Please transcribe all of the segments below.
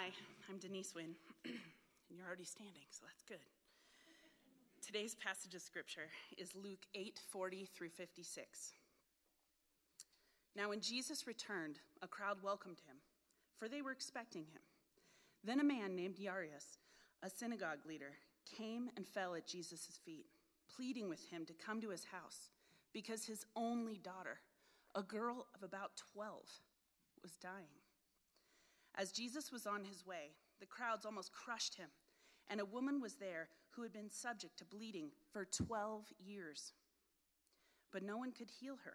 Hi, I'm Denise Wynn, and you're already standing, so that's good. Today's passage of scripture is Luke 8 40 through 56. Now, when Jesus returned, a crowd welcomed him, for they were expecting him. Then a man named Jairus, a synagogue leader, came and fell at Jesus' feet, pleading with him to come to his house, because his only daughter, a girl of about 12, was dying. As Jesus was on his way, the crowds almost crushed him, and a woman was there who had been subject to bleeding for 12 years. But no one could heal her.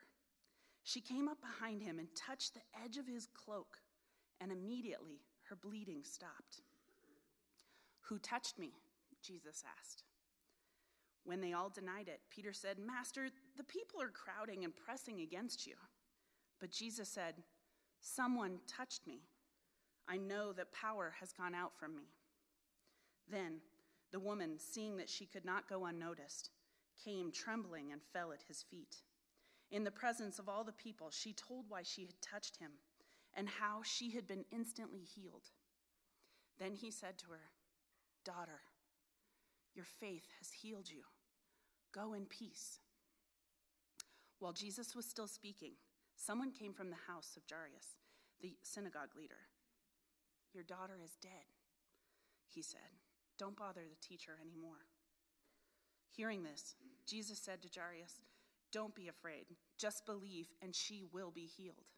She came up behind him and touched the edge of his cloak, and immediately her bleeding stopped. Who touched me? Jesus asked. When they all denied it, Peter said, Master, the people are crowding and pressing against you. But Jesus said, Someone touched me I know that power has gone out from me. Then the woman, seeing that she could not go unnoticed, came trembling and fell at his feet. In the presence of all the people, she told why she had touched him and how she had been instantly healed. Then he said to her, Daughter, your faith has healed you. Go in peace. While Jesus was still speaking, someone came from the house of Jairus, the synagogue leader. Your daughter is dead, he said. Don't bother the teacher anymore. Hearing this, Jesus said to Jairus, Don't be afraid, just believe, and she will be healed.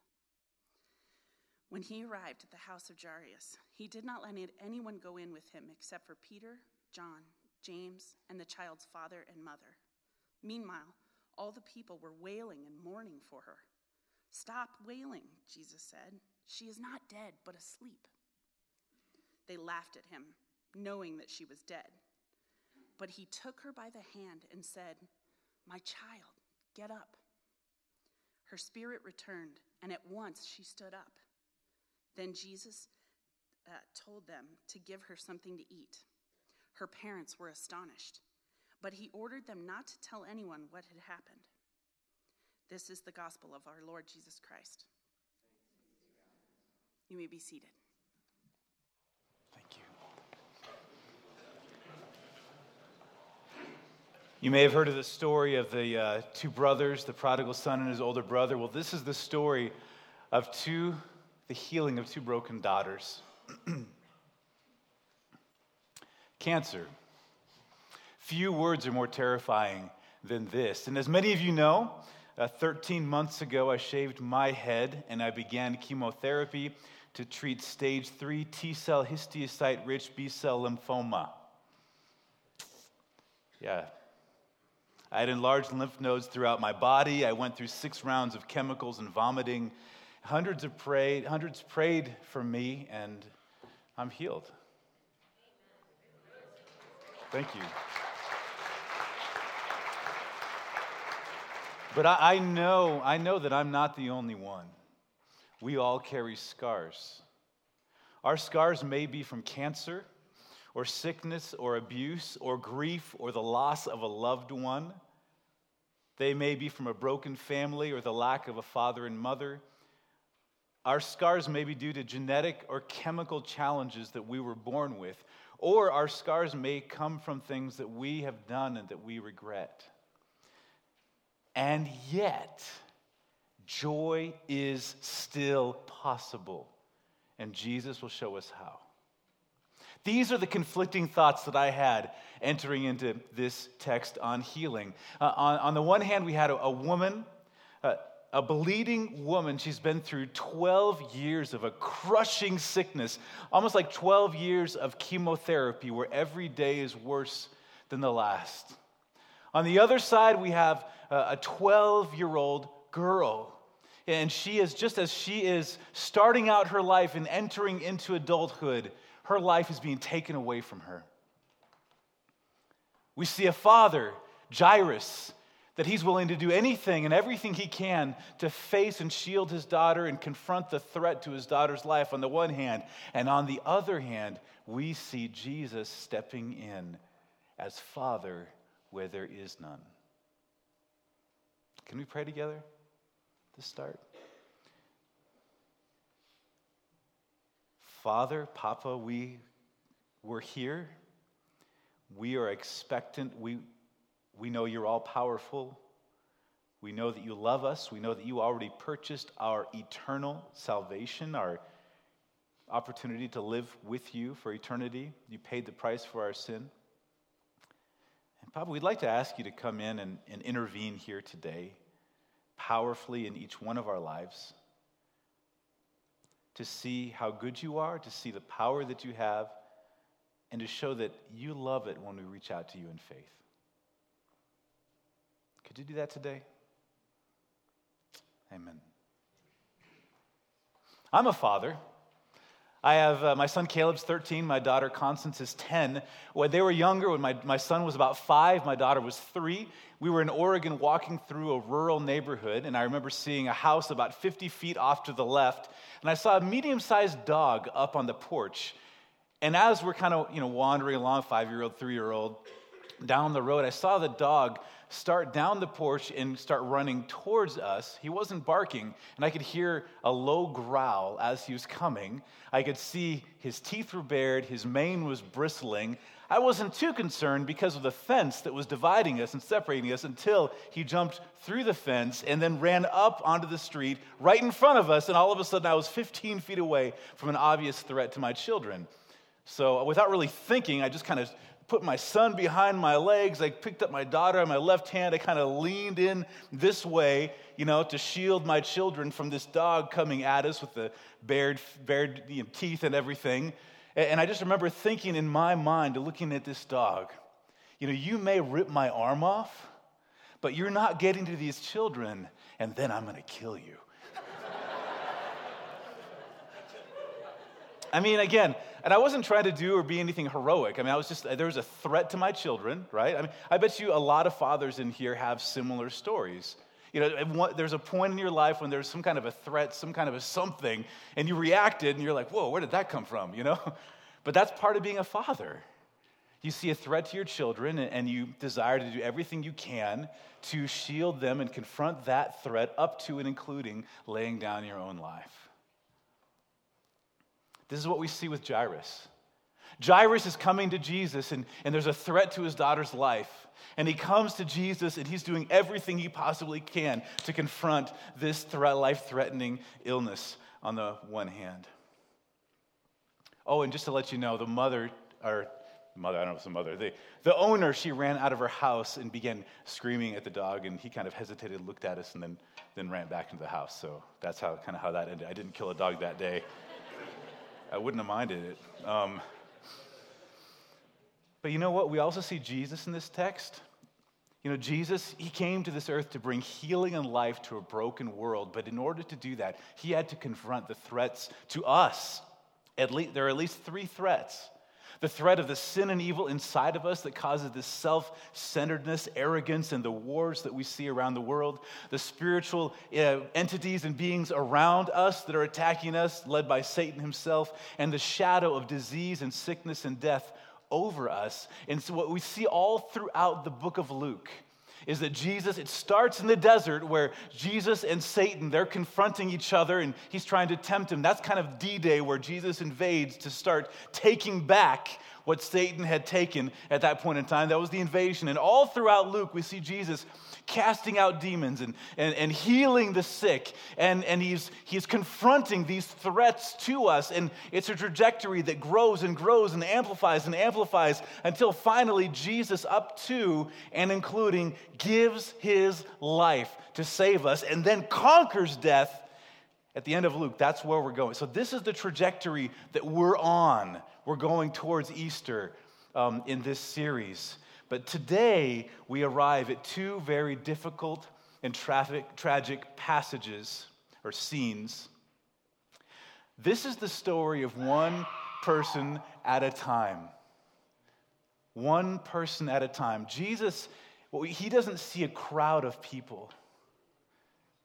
When he arrived at the house of Jairus, he did not let anyone go in with him except for Peter, John, James, and the child's father and mother. Meanwhile, all the people were wailing and mourning for her. Stop wailing, Jesus said. She is not dead, but asleep. They laughed at him, knowing that she was dead. But he took her by the hand and said, My child, get up. Her spirit returned, and at once she stood up. Then Jesus uh, told them to give her something to eat. Her parents were astonished, but he ordered them not to tell anyone what had happened. This is the gospel of our Lord Jesus Christ. You may be seated. You may have heard of the story of the uh, two brothers, the prodigal son and his older brother. Well, this is the story of two, the healing of two broken daughters. Cancer. Few words are more terrifying than this. And as many of you know, uh, 13 months ago, I shaved my head and I began chemotherapy to treat stage 3 T cell histiocyte rich B cell lymphoma. Yeah, I had enlarged lymph nodes throughout my body. I went through six rounds of chemicals and vomiting. Hundreds of prayed, hundreds prayed for me, and I'm healed. Thank you. But I, I, know, I know that I'm not the only one. We all carry scars. Our scars may be from cancer or sickness or abuse or grief or the loss of a loved one. They may be from a broken family or the lack of a father and mother. Our scars may be due to genetic or chemical challenges that we were born with, or our scars may come from things that we have done and that we regret. And yet, joy is still possible, and Jesus will show us how. These are the conflicting thoughts that I had entering into this text on healing. Uh, on, on, the one hand, we had a, a woman, uh, a bleeding woman. She's been through 12 years of a crushing sickness, almost like 12 years of chemotherapy, where every day is worse than the last. On the other side, we have a 12 year old girl. And she is, just as she is starting out her life and entering into adulthood, her life is being taken away from her. We see a father, Jairus, that he's willing to do anything and everything he can to face and shield his daughter and confront the threat to his daughter's life on the one hand. And on the other hand, we see Jesus stepping in as Father where there is none. Can we pray together to start? Father, Papa, we, we're here. We are expectant. We, we know you're all powerful. We know that you love us. We know that you already purchased our eternal salvation, our opportunity to live with you for eternity. You paid the price for our sin. And Papa, we'd like to ask you to come in and, and intervene here today, powerfully in each one of our lives, to see how good you are, to see the power that you have, and to show that you love it when we reach out to you in faith. Could you do that today? Amen. I'm a father. I have uh, my son Caleb's 13, my daughter Constance is 10. When they were younger, when my, my son was about five, my daughter was three, we were in Oregon walking through a rural neighborhood, and I remember seeing a house about 50 feet off to the left, and I saw a medium sized dog up on the porch. And as we're kind of you know, wandering along, five year old, three year old, down the road, I saw the dog start down the porch and start running towards us. He wasn't barking, and I could hear a low growl as he was coming. I could see his teeth were bared, his mane was bristling. I wasn't too concerned because of the fence that was dividing us and separating us until he jumped through the fence and then ran up onto the street right in front of us. And all of a sudden, I was 15 feet away from an obvious threat to my children. So, without really thinking, I just kind of put my son behind my legs. I picked up my daughter on my left hand. I kind of leaned in this way, you know, to shield my children from this dog coming at us with the bared, bared you know, teeth and everything. And I just remember thinking in my mind, looking at this dog, you know, you may rip my arm off, but you're not getting to these children, and then I'm going to kill you. I mean, again, and I wasn't trying to do or be anything heroic. I mean, I was just, there was a threat to my children, right? I mean, I bet you a lot of fathers in here have similar stories. You know, there's a point in your life when there's some kind of a threat, some kind of a something, and you reacted and you're like, whoa, where did that come from, you know? But that's part of being a father. You see a threat to your children and you desire to do everything you can to shield them and confront that threat up to and including laying down your own life. This is what we see with Jairus. Jairus is coming to Jesus, and, and there's a threat to his daughter's life. And he comes to Jesus, and he's doing everything he possibly can to confront this threat, life threatening illness on the one hand. Oh, and just to let you know, the mother, or mother, I don't know if it's the mother, the, the owner, she ran out of her house and began screaming at the dog, and he kind of hesitated, looked at us, and then, then ran back into the house. So that's how kind of how that ended. I didn't kill a dog that day. I wouldn't have minded it. Um, but you know what? We also see Jesus in this text. You know, Jesus, he came to this earth to bring healing and life to a broken world. But in order to do that, he had to confront the threats to us. At least, there are at least three threats the threat of the sin and evil inside of us that causes this self centeredness, arrogance, and the wars that we see around the world, the spiritual uh, entities and beings around us that are attacking us, led by Satan himself, and the shadow of disease and sickness and death over us. And so, what we see all throughout the book of Luke is that Jesus, it starts in the desert where Jesus and Satan, they're confronting each other and he's trying to tempt him. That's kind of D Day where Jesus invades to start taking back what Satan had taken at that point in time. That was the invasion. And all throughout Luke, we see Jesus casting out demons and, and, and healing the sick. And, and he's, he's confronting these threats to us. And it's a trajectory that grows and grows and amplifies and amplifies until finally Jesus, up to and including, gives his life to save us and then conquers death at the end of Luke. That's where we're going. So, this is the trajectory that we're on. We're going towards Easter um, in this series. But today, we arrive at two very difficult and traffic, tragic passages or scenes. This is the story of one person at a time. One person at a time. Jesus, well, he doesn't see a crowd of people,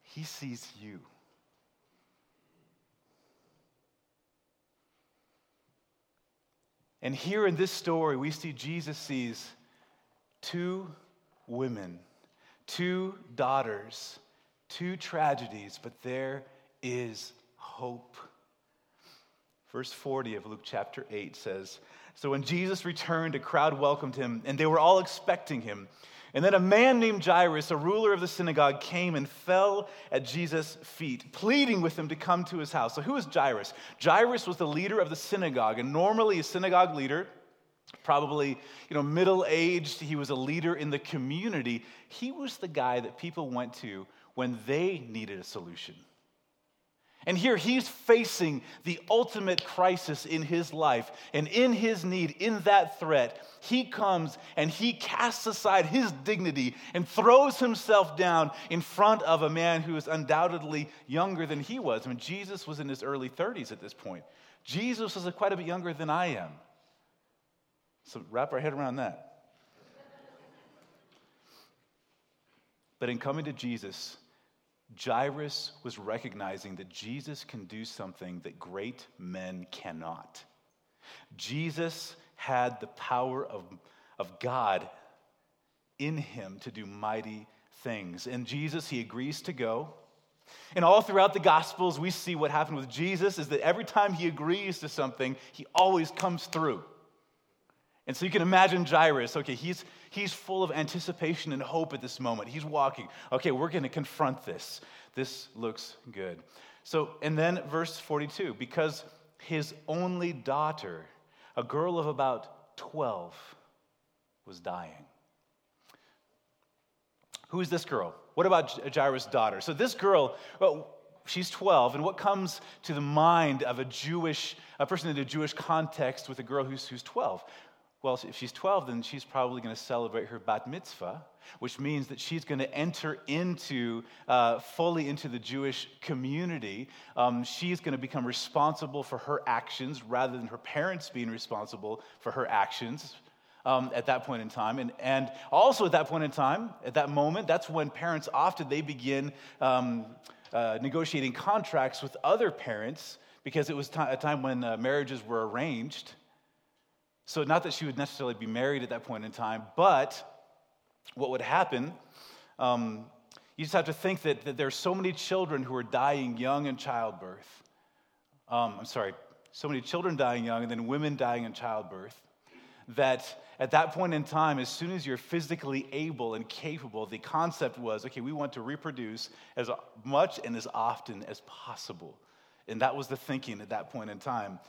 he sees you. And here in this story, we see Jesus sees two women, two daughters, two tragedies, but there is hope Verse 40 of Luke chapter 8 says So when Jesus returned, a crowd welcomed him, and they were all expecting him. And then a man named Jairus, a ruler of the synagogue, came and fell at Jesus' feet, pleading with him to come to his house. So, who is Jairus? Jairus was the leader of the synagogue, and normally a synagogue leader, probably you know middle aged, he was a leader in the community. He was the guy that people went to when they needed a solution. And here he's facing the ultimate crisis in his life. And in his need, in that threat, he comes and he casts aside his dignity and throws himself down in front of a man who is undoubtedly younger than he was. I mean, Jesus was in his early 30s at this point. Jesus was quite a bit younger than I am. So wrap our head around that. But in coming to Jesus, Jairus was recognizing that Jesus can do something that great men cannot. Jesus had the power of, of God in him to do mighty things. And Jesus, he agrees to go. And all throughout the Gospels, we see what happened with Jesus is that every time he agrees to something, he always comes through. And so you can imagine Jairus. Okay, he's, he's full of anticipation and hope at this moment. He's walking. Okay, we're going to confront this. This looks good. So, and then verse 42 because his only daughter, a girl of about 12, was dying. Who is this girl? What about Jairus' daughter? So, this girl, well, she's 12, and what comes to the mind of a Jewish, a person in a Jewish context with a girl who's, who's 12? Well, if she's 12, then she's probably going to celebrate her bat mitzvah, which means that she's going to enter into uh, fully into the Jewish community. Um, she's going to become responsible for her actions rather than her parents being responsible for her actions. Um, at that point in time and, and also at that point in time at that moment that's when parents often they begin um, uh, negotiating contracts with other parents because it was t- a time when uh, marriages were arranged so, not that she would necessarily be married at that point in time, but what would happen, um, you just have to think that, that there are so many children who are dying young in childbirth. Um, I'm sorry, so many children dying young and then women dying in childbirth, that at that point in time, as soon as you're physically able and capable, the concept was okay, we want to reproduce as much and as often as possible. And that was the thinking at that point in time.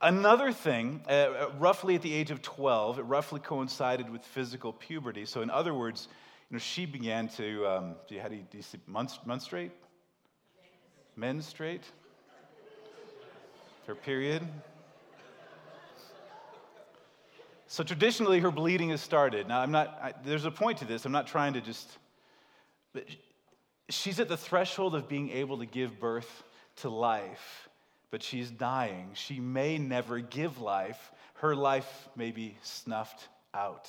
Another thing, uh, uh, roughly at the age of 12, it roughly coincided with physical puberty. So, in other words, you know, she began to, um, do you, how do you, do you say, menstruate? Menstruate? Her period? So, traditionally, her bleeding has started. Now, I'm not, I, there's a point to this. I'm not trying to just, but she's at the threshold of being able to give birth to life but she's dying. She may never give life. Her life may be snuffed out.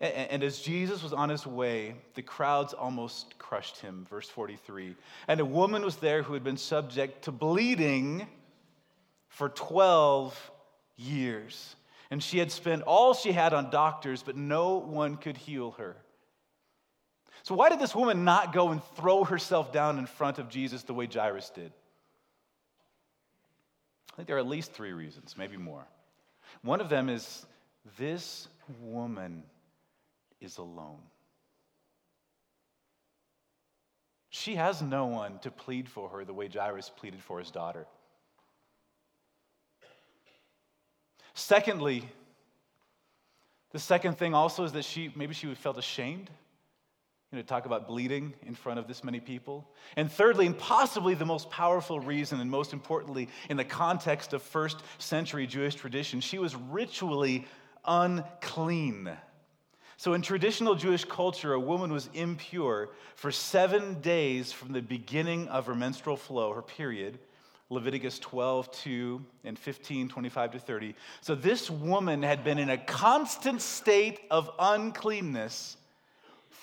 And as Jesus was on his way, the crowds almost crushed him. Verse 43. And a woman was there who had been subject to bleeding for 12 years. And she had spent all she had on doctors, but no one could heal her. So, why did this woman not go and throw herself down in front of Jesus the way Jairus did? I think there are at least three reasons, maybe more. One of them is this woman is alone. She has no one to plead for her the way Jairus pleaded for his daughter. Secondly, the second thing also is that she maybe she felt ashamed you know, talk about bleeding in front of this many people. And thirdly, and possibly the most powerful reason, and most importantly, in the context of first century Jewish tradition, she was ritually unclean. So, in traditional Jewish culture, a woman was impure for seven days from the beginning of her menstrual flow, her period. Leviticus 12, 2, and 15, 25 to 30. So, this woman had been in a constant state of uncleanness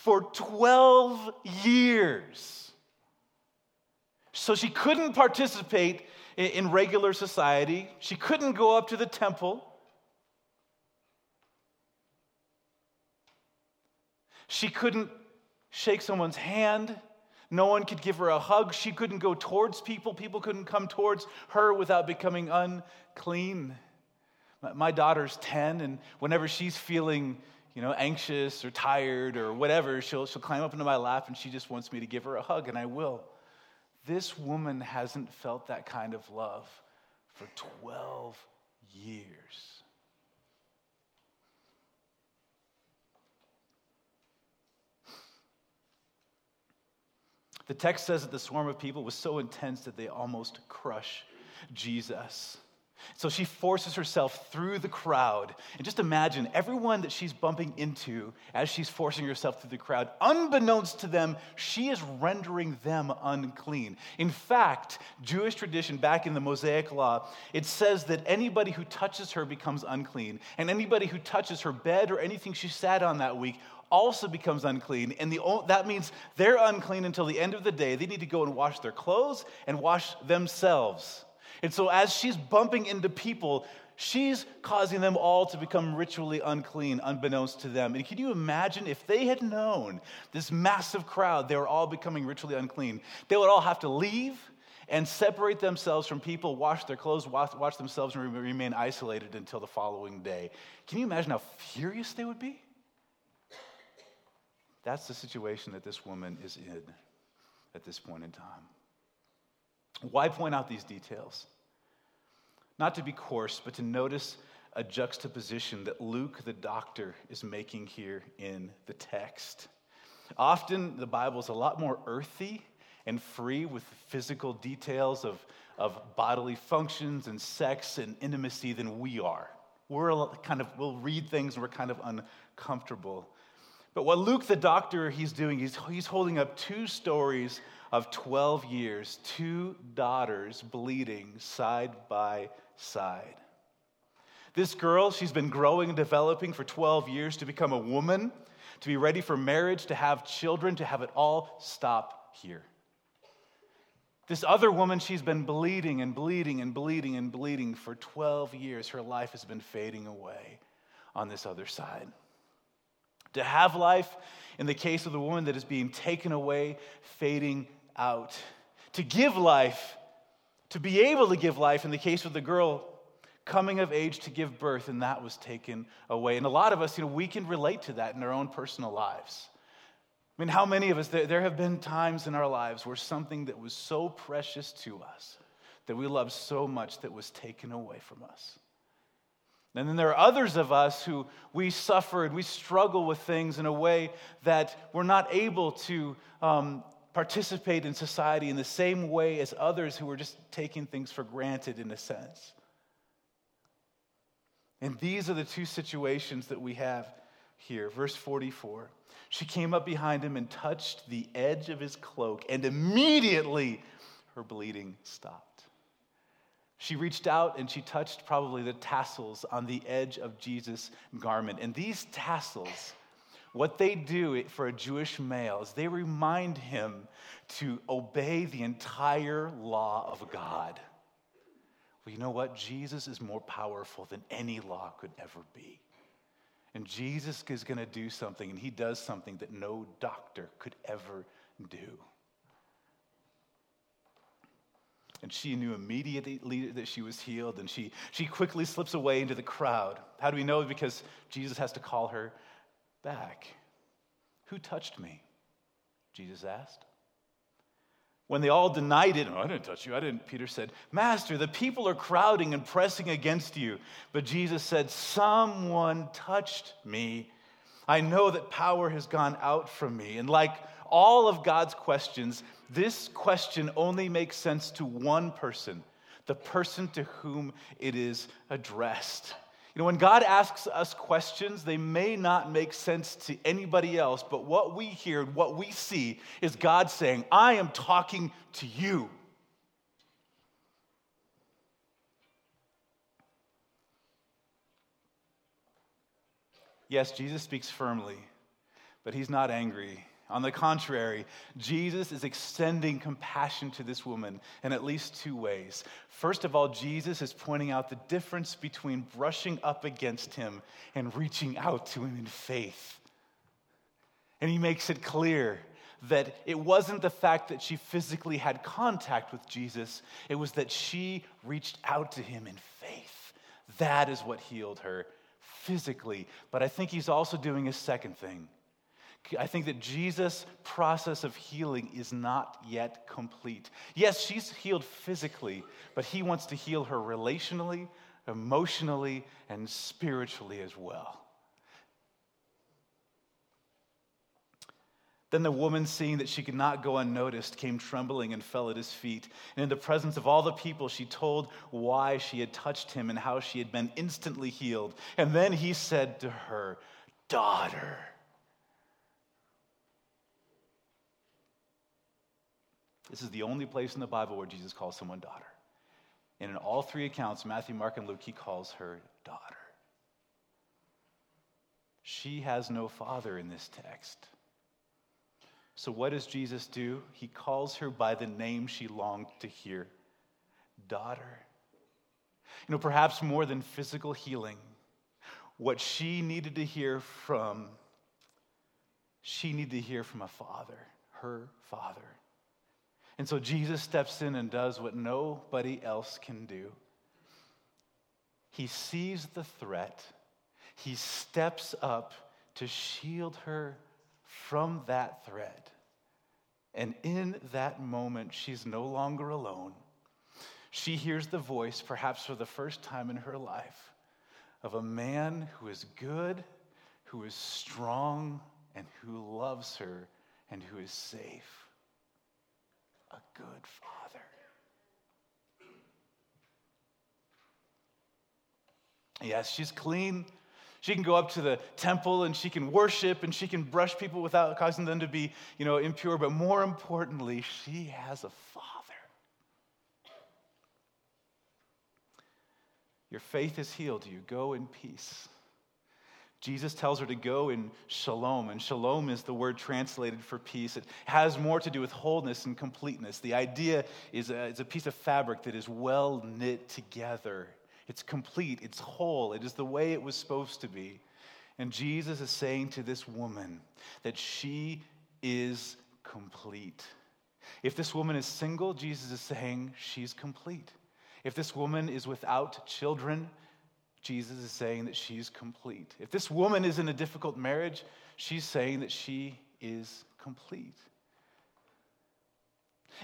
for 12 years. So she couldn't participate in regular society, she couldn't go up to the temple. She couldn't shake someone's hand. No one could give her a hug. She couldn't go towards people. People couldn't come towards her without becoming unclean. My daughter's 10, and whenever she's feeling you know, anxious or tired or whatever, she'll, she'll climb up into my lap and she just wants me to give her a hug, and I will. This woman hasn't felt that kind of love for 12 years. The text says that the swarm of people was so intense that they almost crush Jesus. So she forces herself through the crowd. And just imagine everyone that she's bumping into as she's forcing herself through the crowd, unbeknownst to them, she is rendering them unclean. In fact, Jewish tradition back in the Mosaic law, it says that anybody who touches her becomes unclean. And anybody who touches her bed or anything she sat on that week also becomes unclean. And the, that means they're unclean until the end of the day. They need to go and wash their clothes and wash themselves. And so, as she's bumping into people, she's causing them all to become ritually unclean, unbeknownst to them. And can you imagine if they had known this massive crowd, they were all becoming ritually unclean? They would all have to leave and separate themselves from people, wash their clothes, wash, wash themselves, and remain isolated until the following day. Can you imagine how furious they would be? That's the situation that this woman is in at this point in time. Why point out these details? Not to be coarse, but to notice a juxtaposition that Luke, the doctor, is making here in the text. Often the Bible is a lot more earthy and free with physical details of, of bodily functions and sex and intimacy than we are. We're kind of, we'll read things and we're kind of uncomfortable. But what Luke, the doctor, he's doing, he's, he's holding up two stories of 12 years, two daughters bleeding side by side. This girl, she's been growing and developing for 12 years to become a woman, to be ready for marriage, to have children, to have it all stop here. This other woman, she's been bleeding and bleeding and bleeding and bleeding for 12 years. Her life has been fading away on this other side. To have life, in the case of the woman that is being taken away, fading out. To give life, to be able to give life, in the case of the girl coming of age to give birth, and that was taken away. And a lot of us, you know, we can relate to that in our own personal lives. I mean, how many of us, there, have been times in our lives where something that was so precious to us, that we loved so much, that was taken away from us. And then there are others of us who we suffer and we struggle with things in a way that we're not able to um, participate in society in the same way as others who are just taking things for granted in a sense. And these are the two situations that we have here. Verse 44 She came up behind him and touched the edge of his cloak, and immediately her bleeding stopped. She reached out and she touched probably the tassels on the edge of Jesus' garment. And these tassels what they do for a Jewish male is they remind him to obey the entire law of God. Well, you know what? Jesus is more powerful than any law could ever be. And Jesus is going to do something, and he does something that no doctor could ever do. And she knew immediately that she was healed, and she, she quickly slips away into the crowd. How do we know? Because Jesus has to call her back. Who touched me? Jesus asked. When they all denied it, oh, I didn't touch you, I didn't, Peter said, Master, the people are crowding and pressing against you. But Jesus said, Someone touched me. I know that power has gone out from me. And like all of God's questions, this question only makes sense to one person, the person to whom it is addressed. You know, when God asks us questions, they may not make sense to anybody else, but what we hear, and what we see, is God saying, I am talking to you. Yes, Jesus speaks firmly, but he's not angry. On the contrary, Jesus is extending compassion to this woman in at least two ways. First of all, Jesus is pointing out the difference between brushing up against him and reaching out to him in faith. And he makes it clear that it wasn't the fact that she physically had contact with Jesus, it was that she reached out to him in faith. That is what healed her physically. But I think he's also doing a second thing. I think that Jesus' process of healing is not yet complete. Yes, she's healed physically, but he wants to heal her relationally, emotionally, and spiritually as well. Then the woman, seeing that she could not go unnoticed, came trembling and fell at his feet. And in the presence of all the people, she told why she had touched him and how she had been instantly healed. And then he said to her, Daughter. This is the only place in the Bible where Jesus calls someone daughter. And in all three accounts, Matthew, Mark, and Luke, he calls her daughter. She has no father in this text. So, what does Jesus do? He calls her by the name she longed to hear daughter. You know, perhaps more than physical healing, what she needed to hear from, she needed to hear from a father, her father. And so Jesus steps in and does what nobody else can do. He sees the threat, he steps up to shield her from that threat. And in that moment, she's no longer alone. She hears the voice, perhaps for the first time in her life, of a man who is good, who is strong, and who loves her, and who is safe. A good father. Yes, she's clean. She can go up to the temple and she can worship and she can brush people without causing them to be, you know, impure. But more importantly, she has a father. Your faith is healed you. Go in peace. Jesus tells her to go in shalom, and shalom is the word translated for peace. It has more to do with wholeness and completeness. The idea is a, it's a piece of fabric that is well knit together it's complete, it's whole, it is the way it was supposed to be. And Jesus is saying to this woman that she is complete. If this woman is single, Jesus is saying she's complete. If this woman is without children, Jesus is saying that she's complete. If this woman is in a difficult marriage, she's saying that she is complete.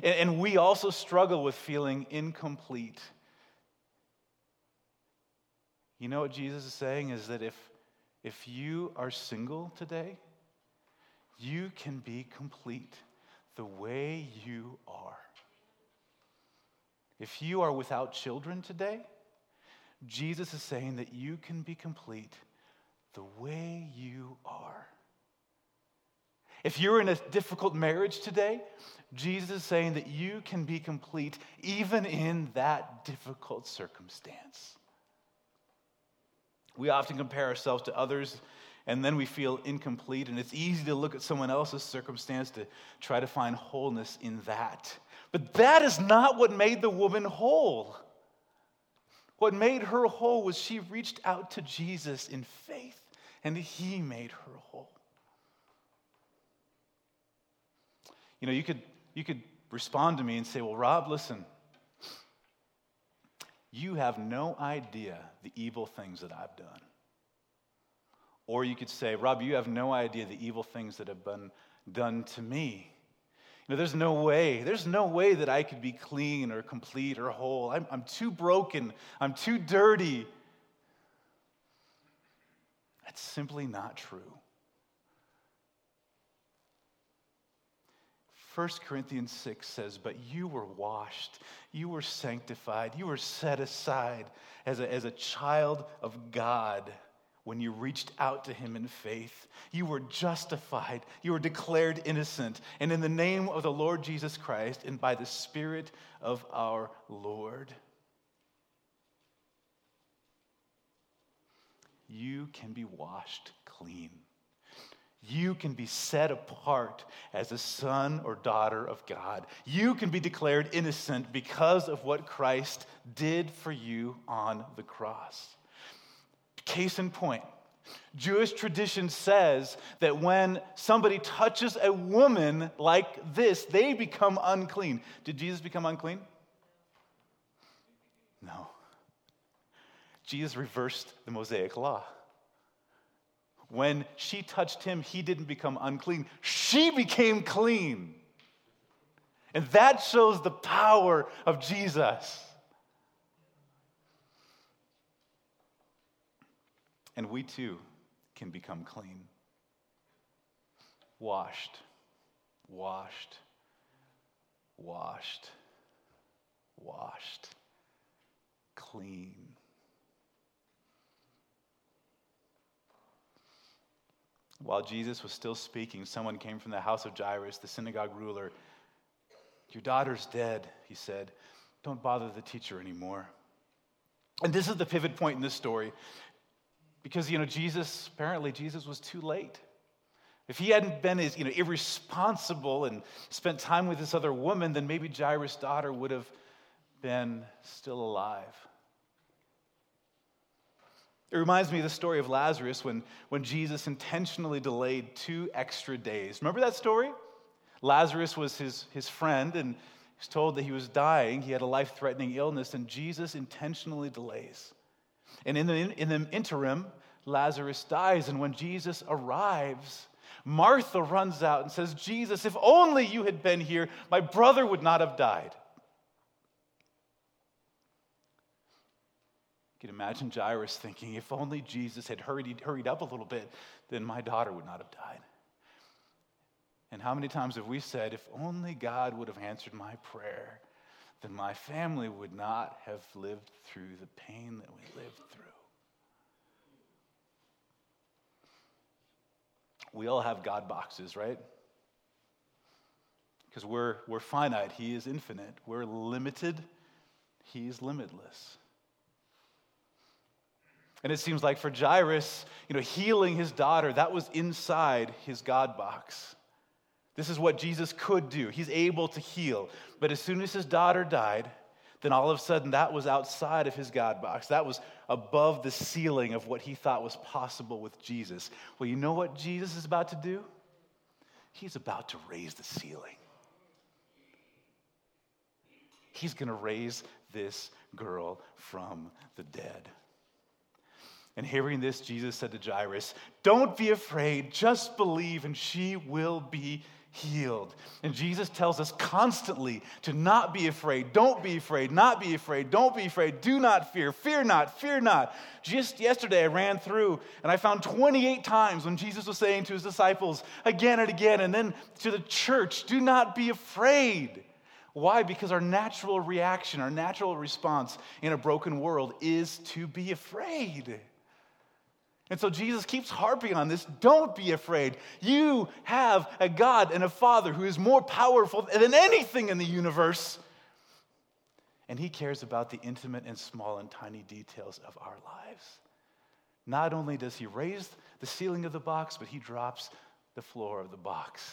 And, we also struggle with feeling incomplete you know what Jesus is saying is that if, if you are single today, you can be complete the way you are. If you are without children today, Jesus is saying that you can be complete the way you are. If you're in a difficult marriage today, Jesus is saying that you can be complete even in that difficult circumstance. We often compare ourselves to others and then we feel incomplete, and it's easy to look at someone else's circumstance to try to find wholeness in that. But that is not what made the woman whole. What made her whole was she reached out to Jesus in faith, and he made her whole. You know, you could, you could respond to me and say, Well, Rob, listen, you have no idea the evil things that I've done. Or you could say, Rob, you have no idea the evil things that have been done to me. You know, there's no way, there's no way that I could be clean or complete or whole. I'm, I'm too broken. I'm too dirty. That's simply not true. 1 Corinthians 6 says, But you were washed, you were sanctified, you were set aside as a, as a child of God when you reached out to him in faith. You were justified, you were declared innocent. And in the name of the Lord Jesus Christ and by the Spirit of our Lord, you can be washed clean you can be set apart as a son or daughter of God. You can be declared innocent because of what Christ did for you on the cross. Case in point, Jewish tradition says that when somebody touches a woman like this, they become unclean. Did Jesus become unclean? No. Jesus reversed the Mosaic law. When she touched him, he didn't become unclean, she became clean. And that shows the power of Jesus. And we too can become clean. Washed, washed, washed, washed, clean. While Jesus was still speaking, someone came from the house of Jairus, the synagogue ruler. Your daughter's dead, he said. Don't bother the teacher anymore. And this is the pivot point in this story. Because, you know, Jesus, apparently, Jesus was too late. If he hadn't been as, you know, irresponsible and spent time with this other woman, then maybe Jairus' daughter would have been still alive. It reminds me of the story of Lazarus when, when Jesus intentionally delayed two extra days. Remember that story? Lazarus was his, his friend, and he's told that he was dying. He had a life threatening illness, and Jesus intentionally delays. And in the, in the interim, Lazarus dies. And when Jesus arrives, Martha runs out and says, Jesus, if only you had been here, my brother would not have died. You can imagine Jairus thinking, if only Jesus had hurried, hurried up a little bit, then my daughter would not have died. And how many times have we said, if only God would have answered my prayer, then my family would not have lived through the pain that we lived through? We all have God boxes, right? Because we're, we're finite, He is infinite. We're limited, He is limitless. And it seems like for Jairus, you know, healing his daughter, that was inside his God box. This is what Jesus could do. He's able to heal. But as soon as his daughter died, then all of a sudden that was outside of his God box. That was above the ceiling of what he thought was possible with Jesus. Well, you know what Jesus is about to do? He's about to raise the ceiling. He's going to raise this girl from the dead. And hearing this, Jesus said to Jairus, Don't be afraid, just believe, and she will be healed. And Jesus tells us constantly to not be afraid. Don't be afraid, not be afraid, don't be afraid, do not fear, fear not, fear not. Just yesterday, I ran through and I found 28 times when Jesus was saying to his disciples again and again, and then to the church, do not be afraid. Why? Because our natural reaction, our natural response in a broken world is to be afraid. And so Jesus keeps harping on this don't be afraid. You have a God and a Father who is more powerful than anything in the universe. And He cares about the intimate and small and tiny details of our lives. Not only does He raise the ceiling of the box, but He drops the floor of the box.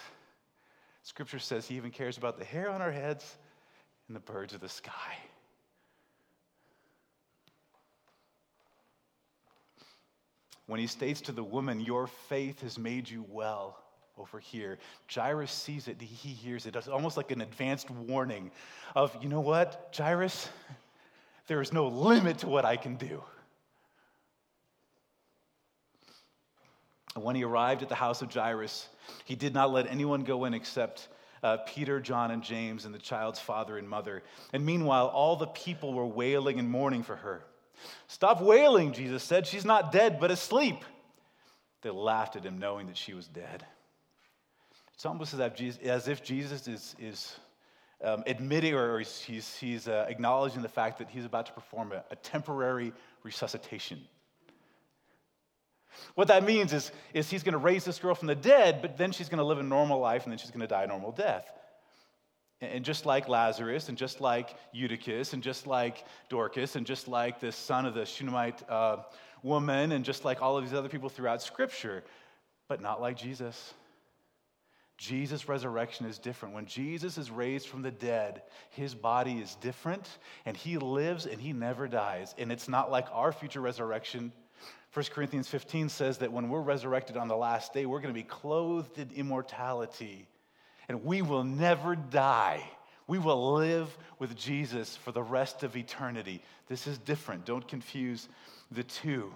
Scripture says He even cares about the hair on our heads and the birds of the sky. When he states to the woman, Your faith has made you well over here. Jairus sees it, he hears it. It's almost like an advanced warning of, you know what, Jairus, there is no limit to what I can do. When he arrived at the house of Jairus, he did not let anyone go in except uh, Peter, John, and James, and the child's father and mother. And meanwhile, all the people were wailing and mourning for her. Stop wailing, Jesus said. She's not dead, but asleep. They laughed at him, knowing that she was dead. It's almost as if Jesus is, is um, admitting or he's, he's uh, acknowledging the fact that he's about to perform a, a temporary resuscitation. What that means is, is he's going to raise this girl from the dead, but then she's going to live a normal life and then she's going to die a normal death. And just like Lazarus, and just like Eutychus, and just like Dorcas, and just like the son of the Shunammite uh, woman, and just like all of these other people throughout Scripture, but not like Jesus. Jesus' resurrection is different. When Jesus is raised from the dead, his body is different, and he lives and he never dies. And it's not like our future resurrection 1 Corinthians 15 says that when we're resurrected on the last day, we're going to be clothed in immortality and we will never die. We will live with Jesus for the rest of eternity. This is different. Don't confuse the two.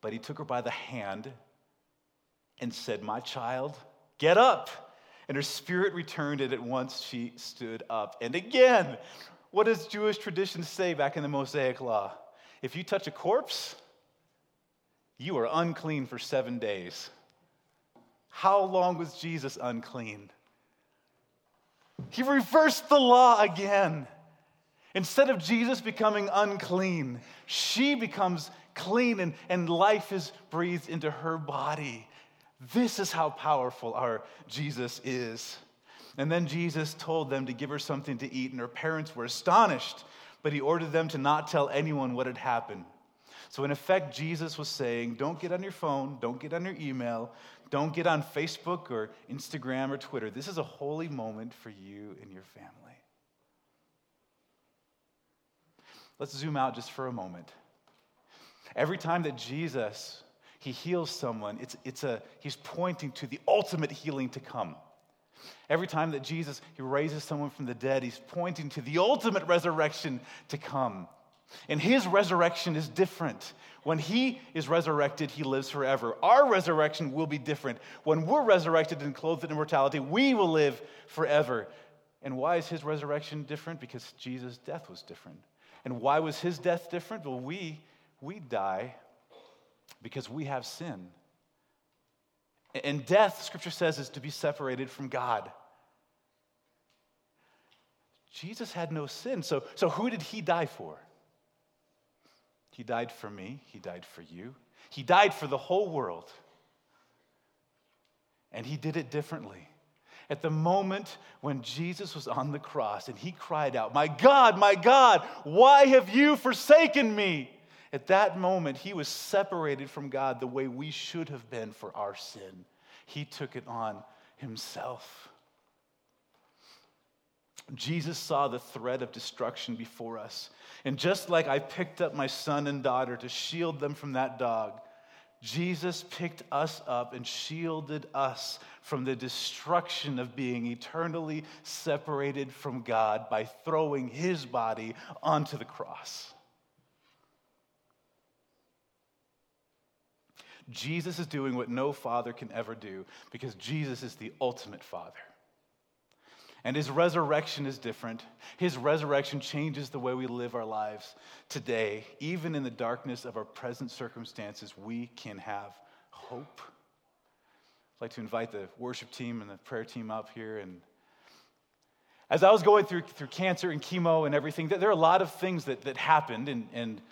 But he took her by the hand and said, My child, get up. And her spirit returned, and at once she stood up. And again, what does Jewish tradition say back in the Mosaic Law? If you touch a corpse, you are unclean for seven days. How long was Jesus unclean? He reversed the law again. Instead of Jesus becoming unclean, she becomes clean and, and life is breathed into her body. This is how powerful our Jesus is. And then Jesus told them to give her something to eat, and her parents were astonished, but he ordered them to not tell anyone what had happened. So, in effect, Jesus was saying, Don't get on your phone, don't get on your email, don't get on Facebook or Instagram or Twitter. This is a holy moment for you and your family. Let's zoom out just for a moment. Every time that Jesus he heals someone, it's, it's a, he's pointing to the ultimate healing to come. Every time that Jesus he raises someone from the dead, he's pointing to the ultimate resurrection to come. And his resurrection is different. When he is resurrected, he lives forever. Our resurrection will be different. When we're resurrected and clothed in immortality, we will live forever. And why is his resurrection different? Because Jesus' death was different. And why was his death different? Well, we, we die because we have sin. And death, scripture says, is to be separated from God. Jesus had no sin. So, so who did he die for? He died for me. He died for you. He died for the whole world. And he did it differently. At the moment when Jesus was on the cross and he cried out, My God, my God, why have you forsaken me? At that moment, he was separated from God the way we should have been for our sin. He took it on himself. Jesus saw the threat of destruction before us. And just like I picked up my son and daughter to shield them from that dog, Jesus picked us up and shielded us from the destruction of being eternally separated from God by throwing his body onto the cross. Jesus is doing what no father can ever do because Jesus is the ultimate father. And his resurrection is different. His resurrection changes the way we live our lives today. Even in the darkness of our present circumstances, we can have hope. I'd like to invite the worship team and the prayer team up here. And as I was going through, through cancer and chemo and everything, there are a lot of things that, that happened. And, and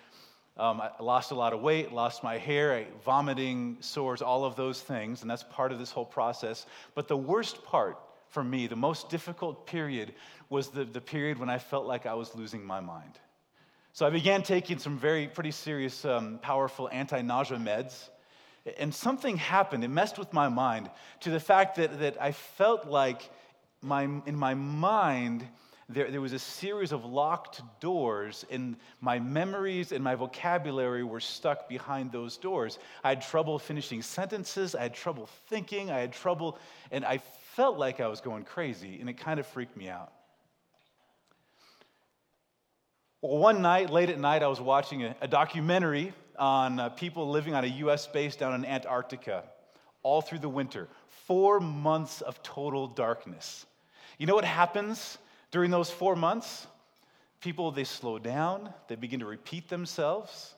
um, I lost a lot of weight, lost my hair, I, vomiting, sores, all of those things. And that's part of this whole process. But the worst part for me, the most difficult period was the, the period when I felt like I was losing my mind. So I began taking some very pretty serious, um, powerful anti nausea meds. And something happened. It messed with my mind to the fact that, that I felt like my, in my mind, there, there was a series of locked doors, and my memories and my vocabulary were stuck behind those doors. I had trouble finishing sentences, I had trouble thinking, I had trouble, and I felt like I was going crazy, and it kind of freaked me out. Well, one night, late at night, I was watching a, a documentary on uh, people living on a U.S. base down in Antarctica all through the winter. Four months of total darkness. You know what happens during those four months? People, they slow down, they begin to repeat themselves,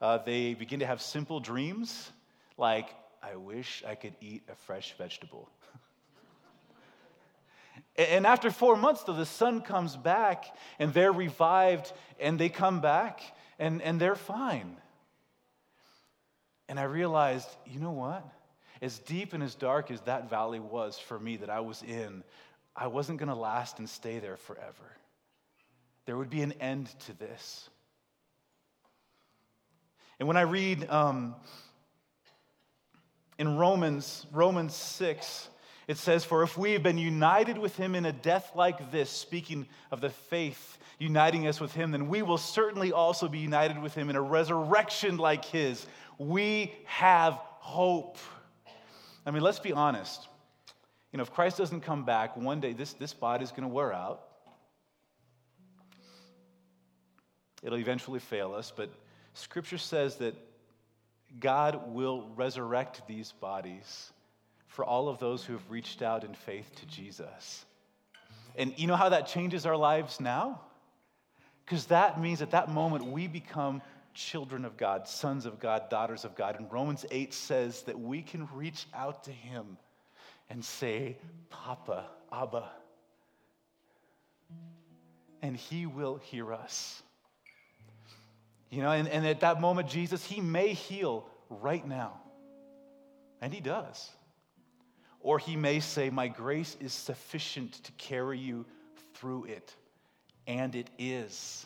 uh, they begin to have simple dreams like, I wish I could eat a fresh vegetable. And after four months, though, the sun comes back and they're revived and they come back and, and they're fine. And I realized, you know what? As deep and as dark as that valley was for me that I was in, I wasn't going to last and stay there forever. There would be an end to this. And when I read um, in Romans, Romans 6, It says, For if we have been united with him in a death like this, speaking of the faith uniting us with him, then we will certainly also be united with him in a resurrection like his. We have hope. I mean, let's be honest. You know, if Christ doesn't come back, one day this, this body is going to wear out. It'll eventually fail us, but Scripture says that God will resurrect these bodies for all of those who have reached out in faith to Jesus. And you know how that changes our lives now? Because that means at that moment we become children of God, sons of God, daughters of God. And Romans 8 says that we can reach out to Him and say, Papa, Abba. And He will hear us. You know, and, and at that moment, Jesus, He may heal right now. And He does. Or he may say, My grace is sufficient to carry you through it. And it is.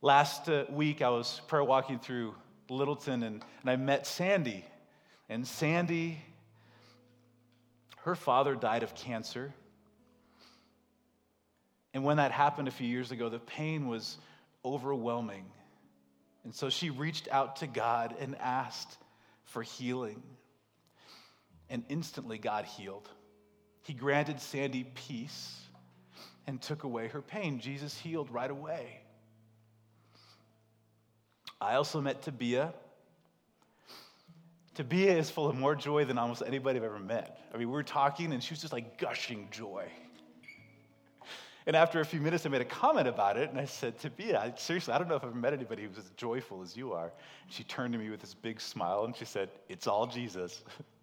Last uh, week, I was prayer walking through Littleton and, and I met Sandy. And Sandy, her father died of cancer. And when that happened a few years ago, the pain was overwhelming. And so she reached out to God and asked for healing and instantly God healed. He granted Sandy peace and took away her pain. Jesus healed right away. I also met Tabia. Tabia is full of more joy than almost anybody I've ever met. I mean, we were talking and she was just like gushing joy. And after a few minutes, I made a comment about it, and I said, Tabia, seriously, I don't know if I've ever met anybody who's as joyful as you are. She turned to me with this big smile and she said, It's all Jesus.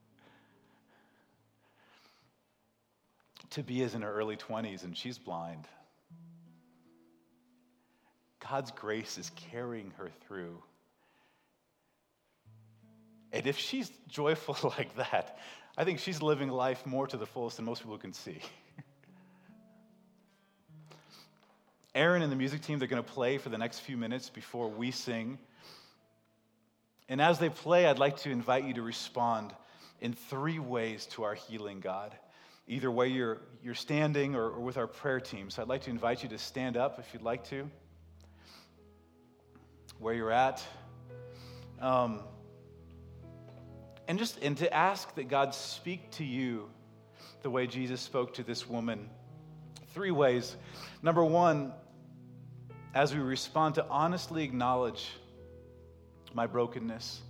Tabia's in her early 20s and she's blind. God's grace is carrying her through. And if she's joyful like that, I think she's living life more to the fullest than most people can see. Aaron and the music team, they're going to play for the next few minutes before we sing. And as they play, I'd like to invite you to respond in three ways to our healing God either way you're, you're standing or, or with our prayer team. So I'd like to invite you to stand up if you'd like to, where you're at. Um, and just and to ask that God speak to you the way Jesus spoke to this woman. Three ways. Number one, as we respond to honestly acknowledge my brokenness.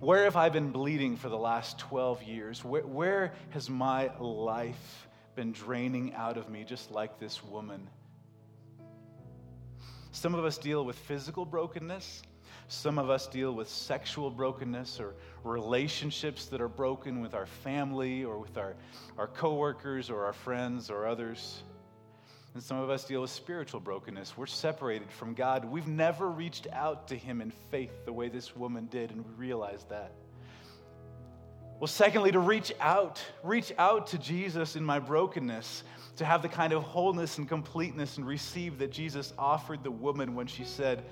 Where have I been bleeding for the last 12 years? Where, where has my life been draining out of me, just like this woman? Some of us deal with physical brokenness. Some of us deal with sexual brokenness or relationships that are broken with our family or with our, our coworkers or our friends or others. And some of us deal with spiritual brokenness. We're separated from God. We've never reached out to Him in faith the way this woman did, and we realize that. Well, secondly, to reach out, reach out to Jesus in my brokenness, to have the kind of wholeness and completeness and receive that Jesus offered the woman when she said,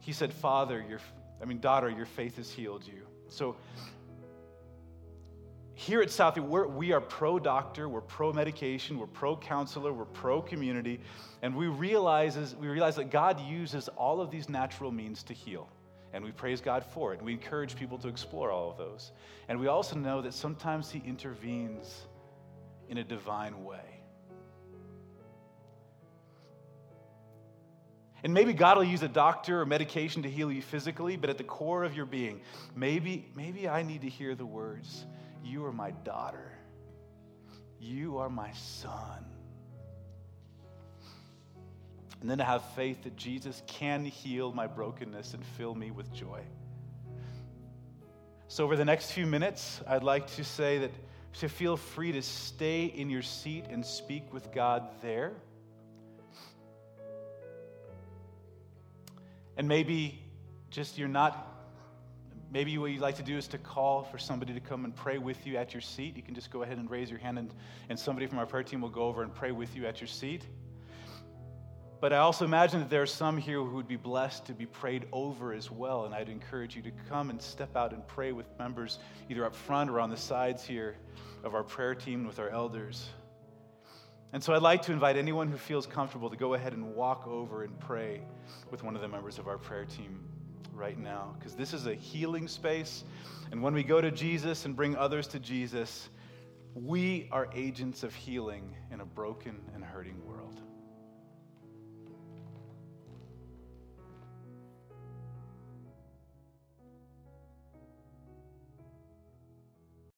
He said, Father, your, I mean, daughter, your faith has healed you. So here at Southview, we're, we are pro doctor, we're pro medication, we're pro counselor, we're pro community, and we realize, we realize that God uses all of these natural means to heal. And we praise God for it. And we encourage people to explore all of those. And we also know that sometimes He intervenes in a divine way. And maybe God will use a doctor or medication to heal you physically, but at the core of your being, maybe, maybe I need to hear the words you are my daughter. You are my son. And then to have faith that Jesus can heal my brokenness and fill me with joy. So, over the next few minutes, I'd like to say that to feel free to stay in your seat and speak with God there. And maybe just you're not Maybe what you'd like to do is to call for somebody to come and pray with you at your seat. You can just go ahead and raise your hand, and, and somebody from our prayer team will go over and pray with you at your seat. But I also imagine that there are some here who would be blessed to be prayed over as well. And I'd encourage you to come and step out and pray with members, either up front or on the sides here of our prayer team with our elders. And so I'd like to invite anyone who feels comfortable to go ahead and walk over and pray with one of the members of our prayer team right now. Because this is a healing space. And when we go to Jesus and bring others to Jesus, we are agents of healing in a broken and hurting world.